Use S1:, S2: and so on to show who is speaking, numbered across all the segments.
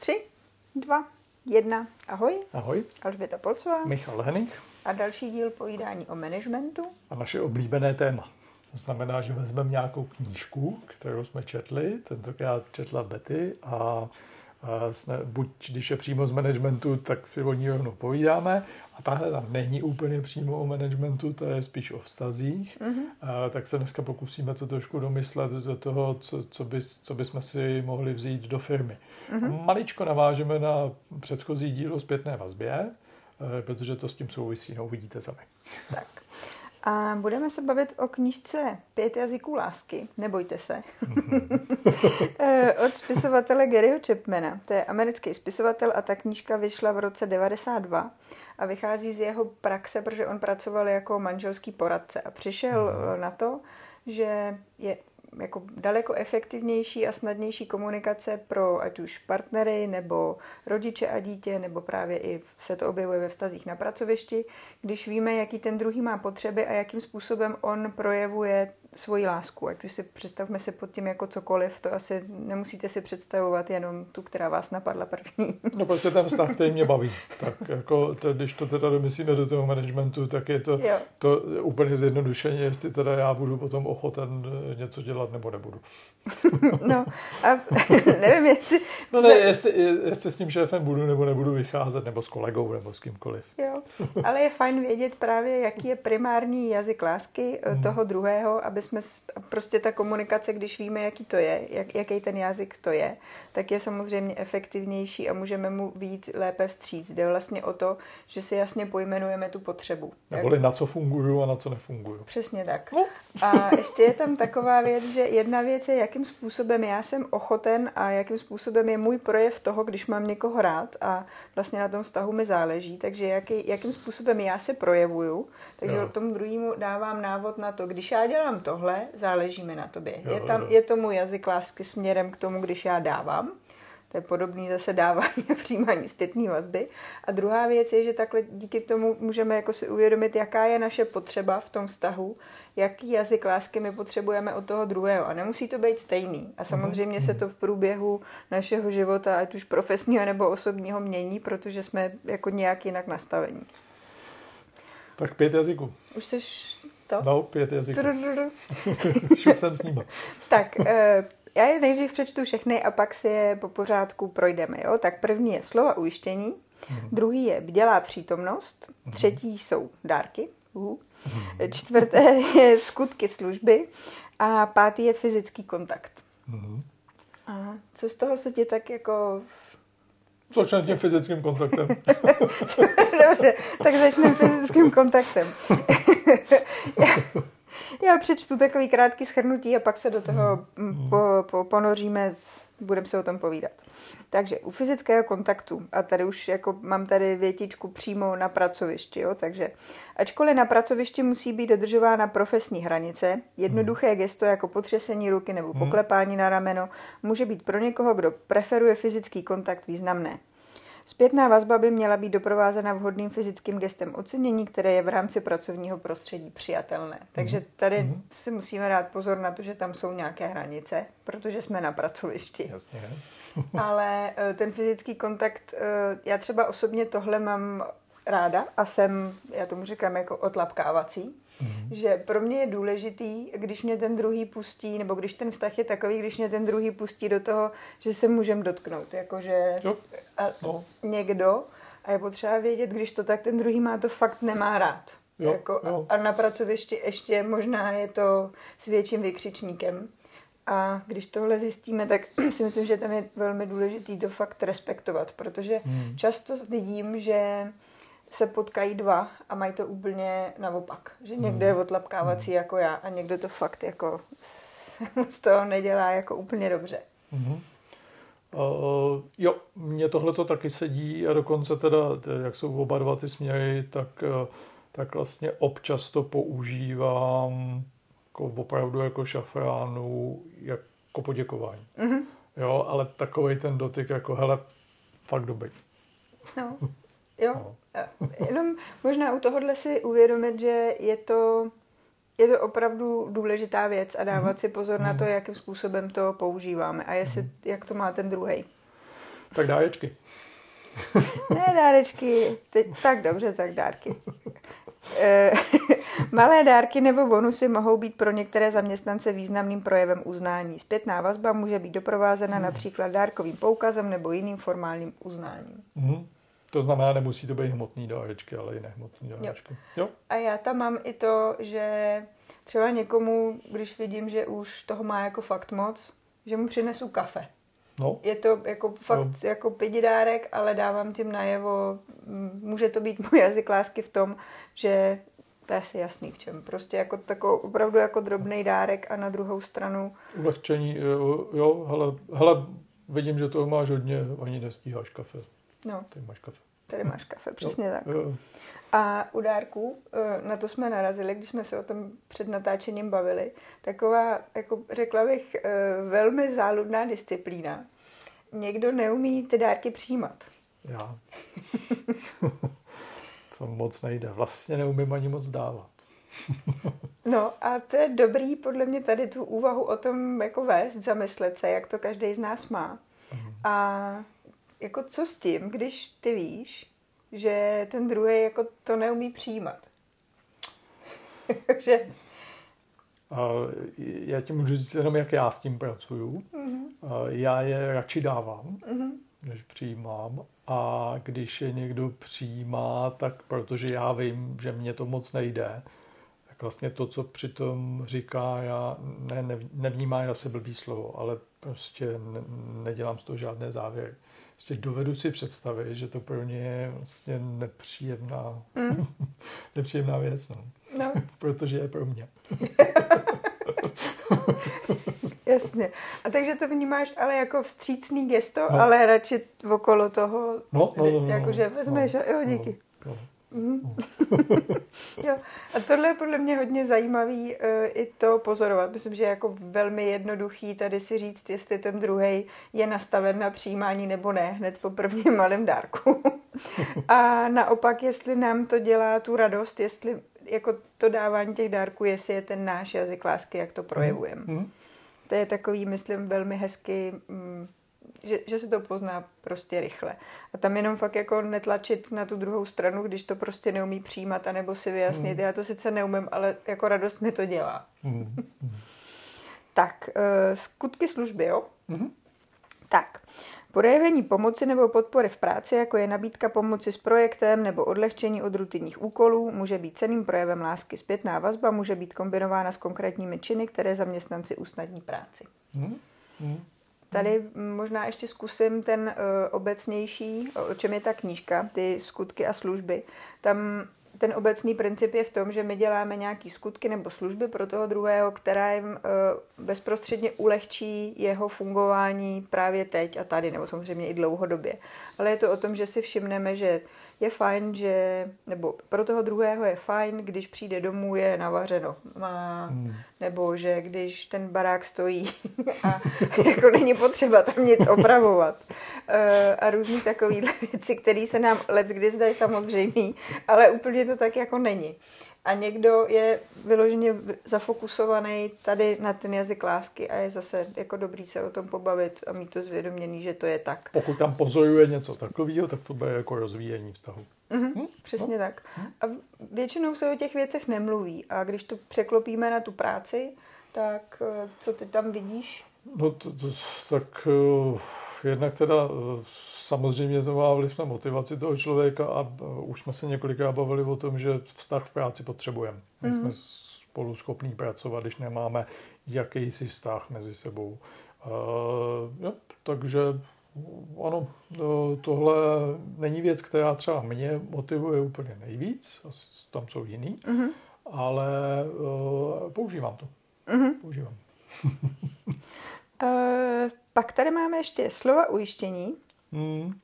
S1: Tři, dva, jedna. Ahoj,
S2: Ahoj,
S1: Alžběta Polcová
S2: Michal Henich
S1: a další díl povídání o managementu.
S2: a naše oblíbené téma. To znamená, že vezmeme nějakou knížku, kterou jsme četli, tentokrát četla Betty a, buď když je přímo z managementu, tak si o ní rovnou povídáme. A tahle tam není úplně přímo o managementu, to je spíš o vztazích. Mm-hmm. A, tak se dneska pokusíme to trošku domyslet do toho, co, co, by, co bychom si mohli vzít do firmy. Mm-hmm. Maličko navážeme na předchozí díl o zpětné vazbě, eh, protože to s tím souvisí, no uvidíte sami.
S1: Tak. A budeme se bavit o knížce Pět jazyků lásky, nebojte se, Eh, od spisovatele Garyho Chapmana. To je americký spisovatel a ta knížka vyšla v roce 92 a vychází z jeho praxe, protože on pracoval jako manželský poradce a přišel mm. na to, že je jako daleko efektivnější a snadnější komunikace pro ať už partnery nebo rodiče a dítě, nebo právě i se to objevuje ve vztazích na pracovišti, když víme, jaký ten druhý má potřeby a jakým způsobem on projevuje svoji lásku. Ať už si představme si pod tím jako cokoliv, to asi nemusíte si představovat jenom tu, která vás napadla první.
S2: No prostě ten vztah, který mě baví. Tak jako, to, když to teda domyslíme do toho managementu, tak je to,
S1: Jo.
S2: to úplně zjednodušeně, jestli teda já budu potom ochoten eh, něco dělat nebo nebudu.
S1: No a nevím, jestli...
S2: No ne, jestli, jestli s tím šéfem budu nebo nebudu vycházet, nebo s kolegou, nebo s kýmkoliv.
S1: Jo, ale je fajn vědět právě, jaký je primární jazyk lásky hmm. toho druhého, aby jsme s- prostě ta komunikace, když víme, jaký to je, jak, jaký ten jazyk to je, tak je samozřejmě efektivnější a můžeme mu být lépe vstříc. Jde vlastně o to, že si jasně pojmenujeme tu potřebu. Jak-
S2: Neboli na co funguju a na co nefunguju.
S1: Přesně tak.
S2: No.
S1: A ještě je tam taková věc, že jedna věc je, jakým způsobem já jsem ochoten a jakým způsobem je můj projev toho, když mám někoho rád a vlastně na tom vztahu mi záleží. Takže jaký, jakým způsobem já se projevuju, takže
S2: Jo.
S1: tomu druhému dávám návod na to, když já dělám tohle, záleží mi na tobě.
S2: Jo,
S1: Je, tam,
S2: jo.
S1: je to můj jazyk lásky směrem k tomu, když já dávám. To je podobný zase dávání a přijímání zpětné vazby. A druhá věc je, že takhle díky tomu můžeme jako si uvědomit, jaká je naše potřeba v tom vztahu, jaký jazyk lásky my potřebujeme od toho druhého. A nemusí to být stejný. A samozřejmě se to v průběhu našeho života, ať už profesního nebo osobního, mění, protože jsme jako nějak jinak nastavení.
S2: Tak pět jazyků.
S1: Už jsi to?
S2: No, pět jazyků. Šup jsem s ním.
S1: Tak, eh, já je nejdřív přečtu všechny a pak si je po pořádku projdeme. Jo? Tak první je slova ujištění, druhý je bdělá přítomnost, třetí jsou dárky, uhu. čtvrté je skutky služby a pátý je fyzický kontakt.
S2: Mhm.
S1: A co z toho se ti tak jako...
S2: Začneme tím fyzickým kontaktem.
S1: Dobře, tak začneme fyzickým kontaktem. já, já přečtu takový krátký schrnutí a pak se do toho mm, po, po, ponoříme, budeme se o tom povídat. Takže u fyzického kontaktu, a tady už jako mám tady větičku přímo na pracovišti, jo, takže ačkoliv na pracovišti musí být dodržována profesní hranice, jednoduché gesto jako potřesení ruky nebo poklepání na rameno může být pro někoho, kdo preferuje fyzický kontakt významné. Zpětná vazba by měla být doprovázena vhodným fyzickým gestem ocenění, které je v rámci pracovního prostředí přijatelné. Takže tady si musíme dát pozor na to, že tam jsou nějaké hranice, protože jsme na pracovišti.
S2: Jasně.
S1: Ale eh, ten fyzický kontakt, eh, já třeba osobně tohle mám ráda a jsem, já tomu říkám jako otlapkávací, mm. že pro mě je důležitý, když mě ten druhý pustí, nebo když ten vztah je takový, když mě ten druhý pustí do toho, že se můžem dotknout, jakože
S2: Jo.
S1: a
S2: No.
S1: někdo a je potřeba vědět, když to tak ten druhý má to fakt nemá rád.
S2: Jo,
S1: jako,
S2: jo.
S1: A na pracovišti ještě možná je to s větším vykřičníkem. A když tohle zjistíme, tak si myslím, že tam je velmi důležitý to fakt respektovat, protože hmm. často vidím, že se potkají dva a mají to úplně naopak. Že někdo je otlapkávací jako já a někdo to fakt jako z toho nedělá jako úplně dobře.
S2: Mhm. Uh, jo, mně tohle to taky sedí a dokonce teda, jak jsou oba dva ty směry, tak, eh, tak vlastně občas to používám jako opravdu jako šafránu, jako poděkování.
S1: Mhm.
S2: Jo, ale takový ten dotyk jako, hele, fakt dobrý.
S1: No, jo.
S2: No.
S1: Jenom možná u tohohle si uvědomit, že je to, je to opravdu důležitá věc a dávat si pozor na to, jakým způsobem to používáme a jestli, jak to má ten druhý.
S2: Tak dárečky.
S1: ne dárečky, teď, tak dobře, tak dárky. Eh, malé dárky nebo bonusy mohou být pro některé zaměstnance významným projevem uznání. Zpětná vazba může být doprovázena hmm. například dárkovým poukazem nebo jiným formálním uznáním.
S2: Hmm. To znamená, nemusí to být hmotný dárečky, ale i nehmotný dárečky. Jo. jo.
S1: A já tam mám i to, že třeba někomu, když vidím, že už toho má jako fakt moc, že mu přinesu kafe. No. Je to jako fakt no. jako pědidárek, ale dávám tím najevo, může to být můj jazyk lásky v tom, že to je asi jasný v čem. Prostě jako takovou opravdu jako drobný dárek a na druhou stranu...
S2: Ulehčení, jo, jo hele, hele, vidím, že toho máš hodně, ani nestíháš kafe.
S1: No.
S2: Tady máš kafe.
S1: Tady máš kafe, přesně jo, tak. Jo. A u dárků, eh, na to jsme narazili, když jsme se o tom před natáčením bavili, taková, jako řekla bych, eh, velmi záludná disciplína. Někdo neumí ty dárky přijímat.
S2: Já. to moc nejde. Vlastně neumím ani moc dávat.
S1: no a to je dobrý podle mě tady tu úvahu o tom jako vést, zamyslet se, jak to každý z nás má. Mhm. A jako co s tím, když ty víš, že ten druhý jako to neumí přijímat. že...
S2: Já ti můžu říct jenom, jak já s tím pracuju. Mm-hmm. Já je radši dávám, mm-hmm. než přijímám. A když je někdo přijímá, tak protože já vím, že mě to moc nejde, tak vlastně to, co přitom říká, já ne, nevnímá já se blbý slovo, ale prostě ne, nedělám z toho žádné závěry prostě dovedu si představit, že to pro ně je vlastně nepříjemná, mm. nepříjemná věc, no. no. Protože je pro mě.
S1: Jasně. A takže to vnímáš ale jako vstřícný gesto, no. ale radši okolo toho,
S2: no, no, no, no,
S1: jakože vezmeš no, a jo, díky. No. Mm. jo. A tohle je podle mě hodně zajímavý uh, i to pozorovat. Myslím, že je jako velmi jednoduchý tady si říct, jestli ten druhý je nastaven na přijímání nebo ne, hned po prvním malém dárku. a naopak, jestli nám to dělá tu radost, jestli jako to dávání těch dárků, jestli je ten náš jazyk lásky, jak to projevujeme. Mm. To je takový, myslím, velmi hezky mm, že, že se to pozná prostě rychle. A tam jenom fakt jako netlačit na tu druhou stranu, když to prostě neumí přijímat, anebo si vyjasnit, mm. já to sice neumím, ale jako radost mi to dělá. Mm. tak, uh, skutky služby, jo? Mm. Tak, Projevení pomoci nebo podpory v práci, jako je nabídka pomoci s projektem nebo odlehčení od rutinních úkolů, může být ceným projevem lásky. Zpětná vazba může být kombinována s konkrétními činy, které zaměstnanci usnadní práci. Mm. Mm. Tady možná ještě zkusím ten uh, obecnější, o čem je ta knížka, ty skutky a služby. Tam ten obecný princip je v tom, že my děláme nějaké skutky nebo služby pro toho druhého, která jim uh, bezprostředně ulehčí jeho fungování právě teď a tady, nebo samozřejmě i dlouhodobě. Ale je to o tom, že si všimneme, že je fajn, že, nebo pro toho druhého je fajn, když přijde domů, je navařeno. Má, hmm. Nebo že když ten barák stojí a jako není potřeba tam nic opravovat. Uh, a různý takovýhle věci, které se nám let kdy zdají samozřejmý, ale úplně to tak jako není a někdo je vyloženě zafokusovaný tady na ten jazyk lásky a je zase jako dobrý se o tom pobavit a mít to zvědoměný, že to je tak.
S2: Pokud tam pozoruje něco takového, tak to bude jako rozvíjení vztahu.
S1: Mm-hmm, hm? Přesně no. tak. A většinou se o těch věcech nemluví a když to překlopíme na tu práci, tak eh, co ty tam vidíš?
S2: No to, to, tak uh, jednak teda uh, Samozřejmě to má vliv na motivaci toho člověka a už jsme se několikrát bavili o tom, že vztah v práci potřebujeme. My mm. jsme spolu schopní pracovat, když nemáme jakýsi vztah mezi sebou. Uh, jo, takže ano, tohle není věc, která třeba mě motivuje úplně nejvíc, tam jsou jiný, mm-hmm. ale uh, používám to. Mm-hmm. Používám.
S1: uh, pak tady máme ještě slova ujištění. Hmm.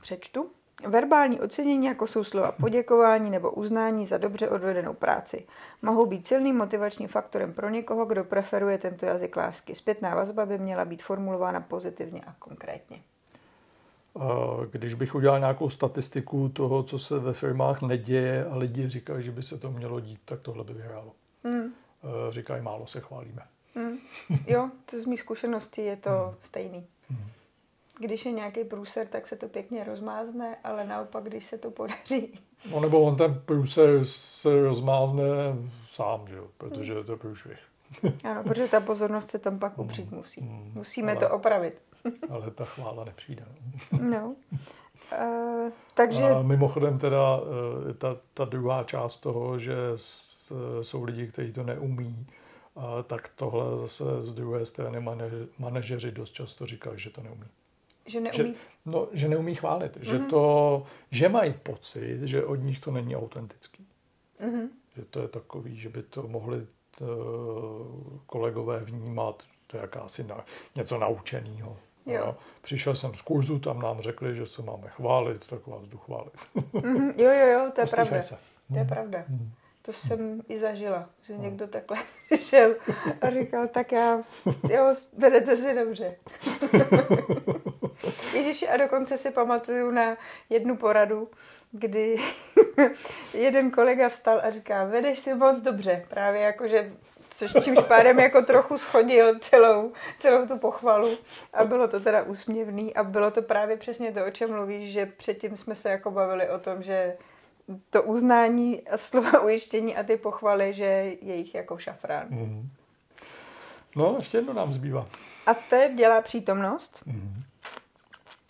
S1: Přečtu. Verbální ocenění, jako jsou slova poděkování nebo uznání za dobře odvedenou práci, mohou být silným motivačním faktorem pro někoho, kdo preferuje tento jazyk lásky. Zpětná vazba by měla být formulována pozitivně a konkrétně.
S2: Když bych udělal nějakou statistiku toho, co se ve firmách neděje a lidi říkají, že by se to mělo dít, tak tohle by vyhrálo. Hmm. Říkají, málo se chválíme.
S1: Hmm. Jo, to z mých zkušeností je to hmm. stejný. Hmm. když je nějaký průser, tak se to pěkně rozmázne, ale naopak, když se to podaří.
S2: No nebo on ten průser se rozmázne sám, že jo, protože je to průšvih.
S1: Ano, protože ta pozornost se tam pak upřít musí. Musíme ale, to opravit.
S2: ale ta chvála nepřijde.
S1: No. Uh, takže...
S2: A mimochodem teda eh, ta, ta druhá část toho, že jsou lidi, kteří to neumí, a tak tohle zase z druhé strany manažeři, dost často říkají, že to neumí.
S1: Že neumí?
S2: Že, no, že neumí chválit. Mm-hmm. Že, mhm. to, že mají pocit, že od nich to není autentický. Mm-hmm. Že to je takový, že by to mohli to, eh, kolegové vnímat, to je jakási na, něco naučeného. Jo. Přišel jsem z kurzu, tam nám řekli, že se máme chválit, tak vás jdu chválit.
S1: Mm-hmm. Jo, jo, jo, to je pravda. Se. To je pravda. Mm-hmm. To jsem i zažila, že no. někdo takhle šel a říkal, tak já, jo, vedete si dobře. Ježíš, a dokonce si pamatuju na jednu poradu, kdy jeden kolega vstal a říká, vedeš si moc dobře, právě jako, že což čímž pádem jako trochu schodil celou, celou tu pochvalu a bylo to teda úsměvný a bylo to právě přesně to, o čem mluvíš, že předtím jsme se jako bavili o tom, že to uznání a slova ujištění a ty pochvaly, že je jich jako šafrán. Mm.
S2: No, ještě jedno nám zbývá.
S1: A to dělá přítomnost. Mm.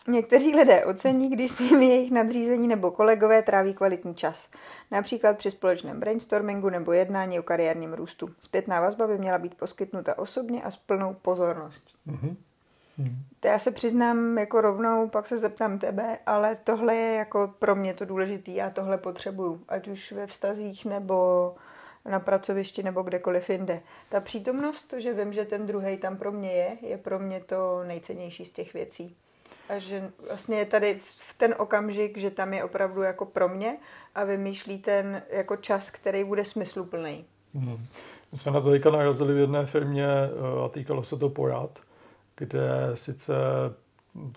S1: Někteří lidé ocení, když s nimi jejich nadřízení nebo kolegové tráví kvalitní čas. Například při společném brainstormingu nebo jednání o kariérním růstu. Zpětná vazba by měla být poskytnuta osobně a s plnou pozorností. Mm-hmm. Hmm. To já se přiznám jako rovnou, pak se zeptám tebe, ale tohle je jako pro mě to důležitý, já tohle potřebuju, ať už ve vztazích nebo na pracovišti nebo kdekoliv jinde. Ta přítomnost, to, že vím, že ten druhý tam pro mě je, je pro mě to nejcennější z těch věcí. A že vlastně je tady v ten okamžik, že tam je opravdu jako pro mě a vymýšlí ten jako čas, který bude smysluplný.
S2: Hmm. My jsme na to teďka narazili v jedné firmě eh, a týkalo se to porad kde sice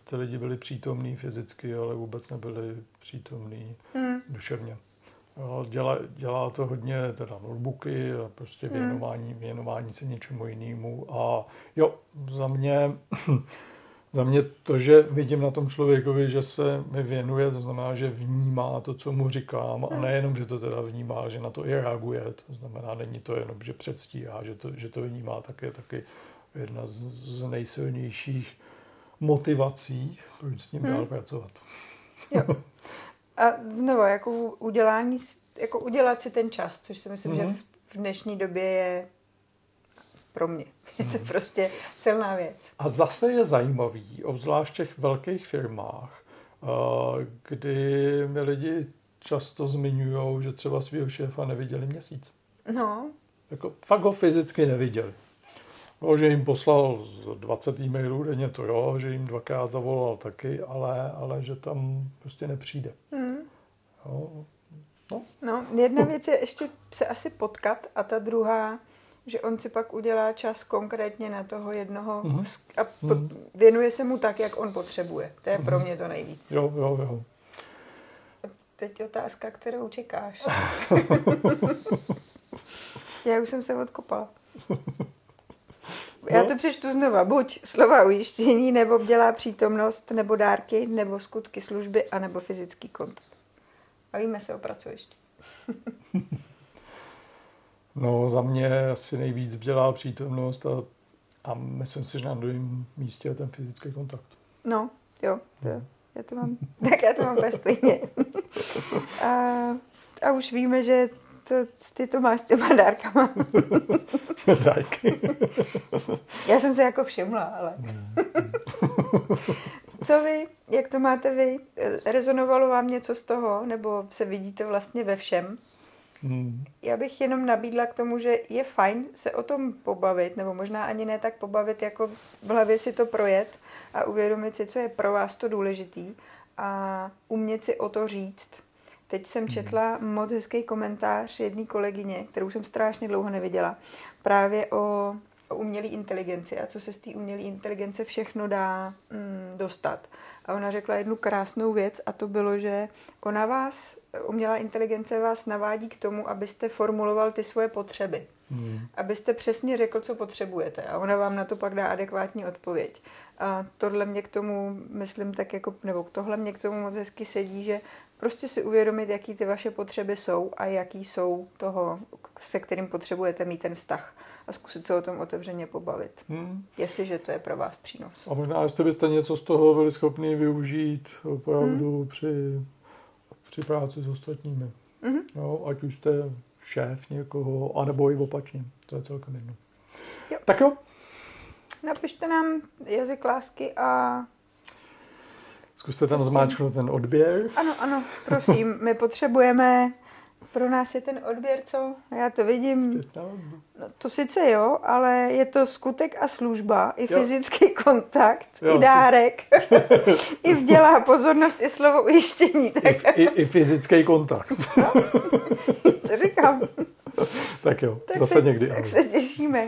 S2: ty lidi byli přítomní fyzicky, ale vůbec nebyli přítomní hmm. duševně. Dělá, dělá to hodně teda notebooky a prostě hmm. věnování, věnování se něčemu jinému. A jo, za mě, za mě to, že vidím na tom člověkovi, že se mi věnuje, to znamená, že vnímá to, co mu říkám a hmm. nejenom, že to teda vnímá, že na to i reaguje, to znamená, není to jenom, že předstíhá, že to, že to vnímá, tak je taky jedna z, z nejsilnějších motivací, proč s ním hmm. dál pracovat.
S1: Jo. A znovu, jako udělání, jako udělat si ten čas, což si myslím, hmm. že v dnešní době je pro mě. Je to hmm. prostě silná věc.
S2: A zase je zajímavý, obzvlášť v těch velkých firmách, kdy mi lidi často zmiňují, že třeba svého šéfa neviděli měsíc.
S1: No.
S2: Jako fakt ho fyzicky neviděli. No, že jim poslal 20 e-mailů denně, to jo, že jim dvakrát zavolal taky, ale, ale že tam prostě nepřijde. Mm.
S1: Jo. No. no, jedna věc je ještě se asi potkat a ta druhá, že on si pak udělá čas konkrétně na toho jednoho mm-hmm. a po, mm. věnuje se mu tak, jak on potřebuje. To je mm-hmm. pro mě to nejvíc.
S2: Jo, jo, jo.
S1: Teď otázka, kterou čekáš. Já už jsem se odkopala. Já no. to přečtu znova. Buď slova ujištění, nebo dělá přítomnost, nebo dárky, nebo skutky služby, anebo fyzický kontakt. Bavíme se o pracovišti.
S2: no, za mě asi nejvíc dělá přítomnost a, a myslím si, že na druhém místě je ten fyzický kontakt.
S1: No, jo, to, no. já to mám, tak já to mám stejně. a, a už víme, že to, ty to máš s těma dárkama.
S2: Dárky.
S1: Já jsem se jako všimla, ale... Co vy, jak to máte vy? Rezonovalo vám něco z toho, nebo se vidíte vlastně ve všem? Hmm. Já bych jenom nabídla k tomu, že je fajn se o tom pobavit, nebo možná ani ne tak pobavit, jako v hlavě si to projet a uvědomit si, co je pro vás to důležitý a umět si o to říct Teď jsem hmm. četla moc hezký komentář jedné kolegyně, kterou jsem strašně dlouho neviděla, právě o, o umělé inteligenci a co se z té umělé inteligence všechno dá mm, dostat. A ona řekla jednu krásnou věc a to bylo, že ona vás, umělá inteligence vás navádí k tomu, abyste formuloval ty svoje potřeby. Hmm. Abyste přesně řekl, co potřebujete a ona vám na to pak dá adekvátní odpověď. A tohle mě k tomu, myslím tak jako, nebo tohle mě k tomu moc hezky sedí, že prostě si uvědomit, jaký ty vaše potřeby jsou a jaký jsou toho, se kterým potřebujete mít ten vztah a zkusit se o tom otevřeně pobavit, hmm. jestliže to je pro vás přínos.
S2: A možná, jestli byste něco z toho byli schopni využít opravdu hmm. při, při práci s ostatními. Hmm. Jo, ať už jste šéf někoho, anebo i opačně. To je celkem jedno. Jo. Tak jo.
S1: Napište nám jazyk lásky a
S2: Zkuste tam zmáčknout ten odběr.
S1: Ano, ano, prosím, my potřebujeme, pro nás je ten odběr, co? Já to vidím. No, to sice jo, ale je to skutek a služba, i jo. fyzický kontakt, jo, i dárek, i vzdělá pozornost, i slovo ujištění.
S2: Tak. I, i, I fyzický kontakt. No,
S1: to říkám.
S2: tak jo, tak zase se, někdy.
S1: Tak ahoj. se těšíme.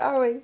S1: Ahoj.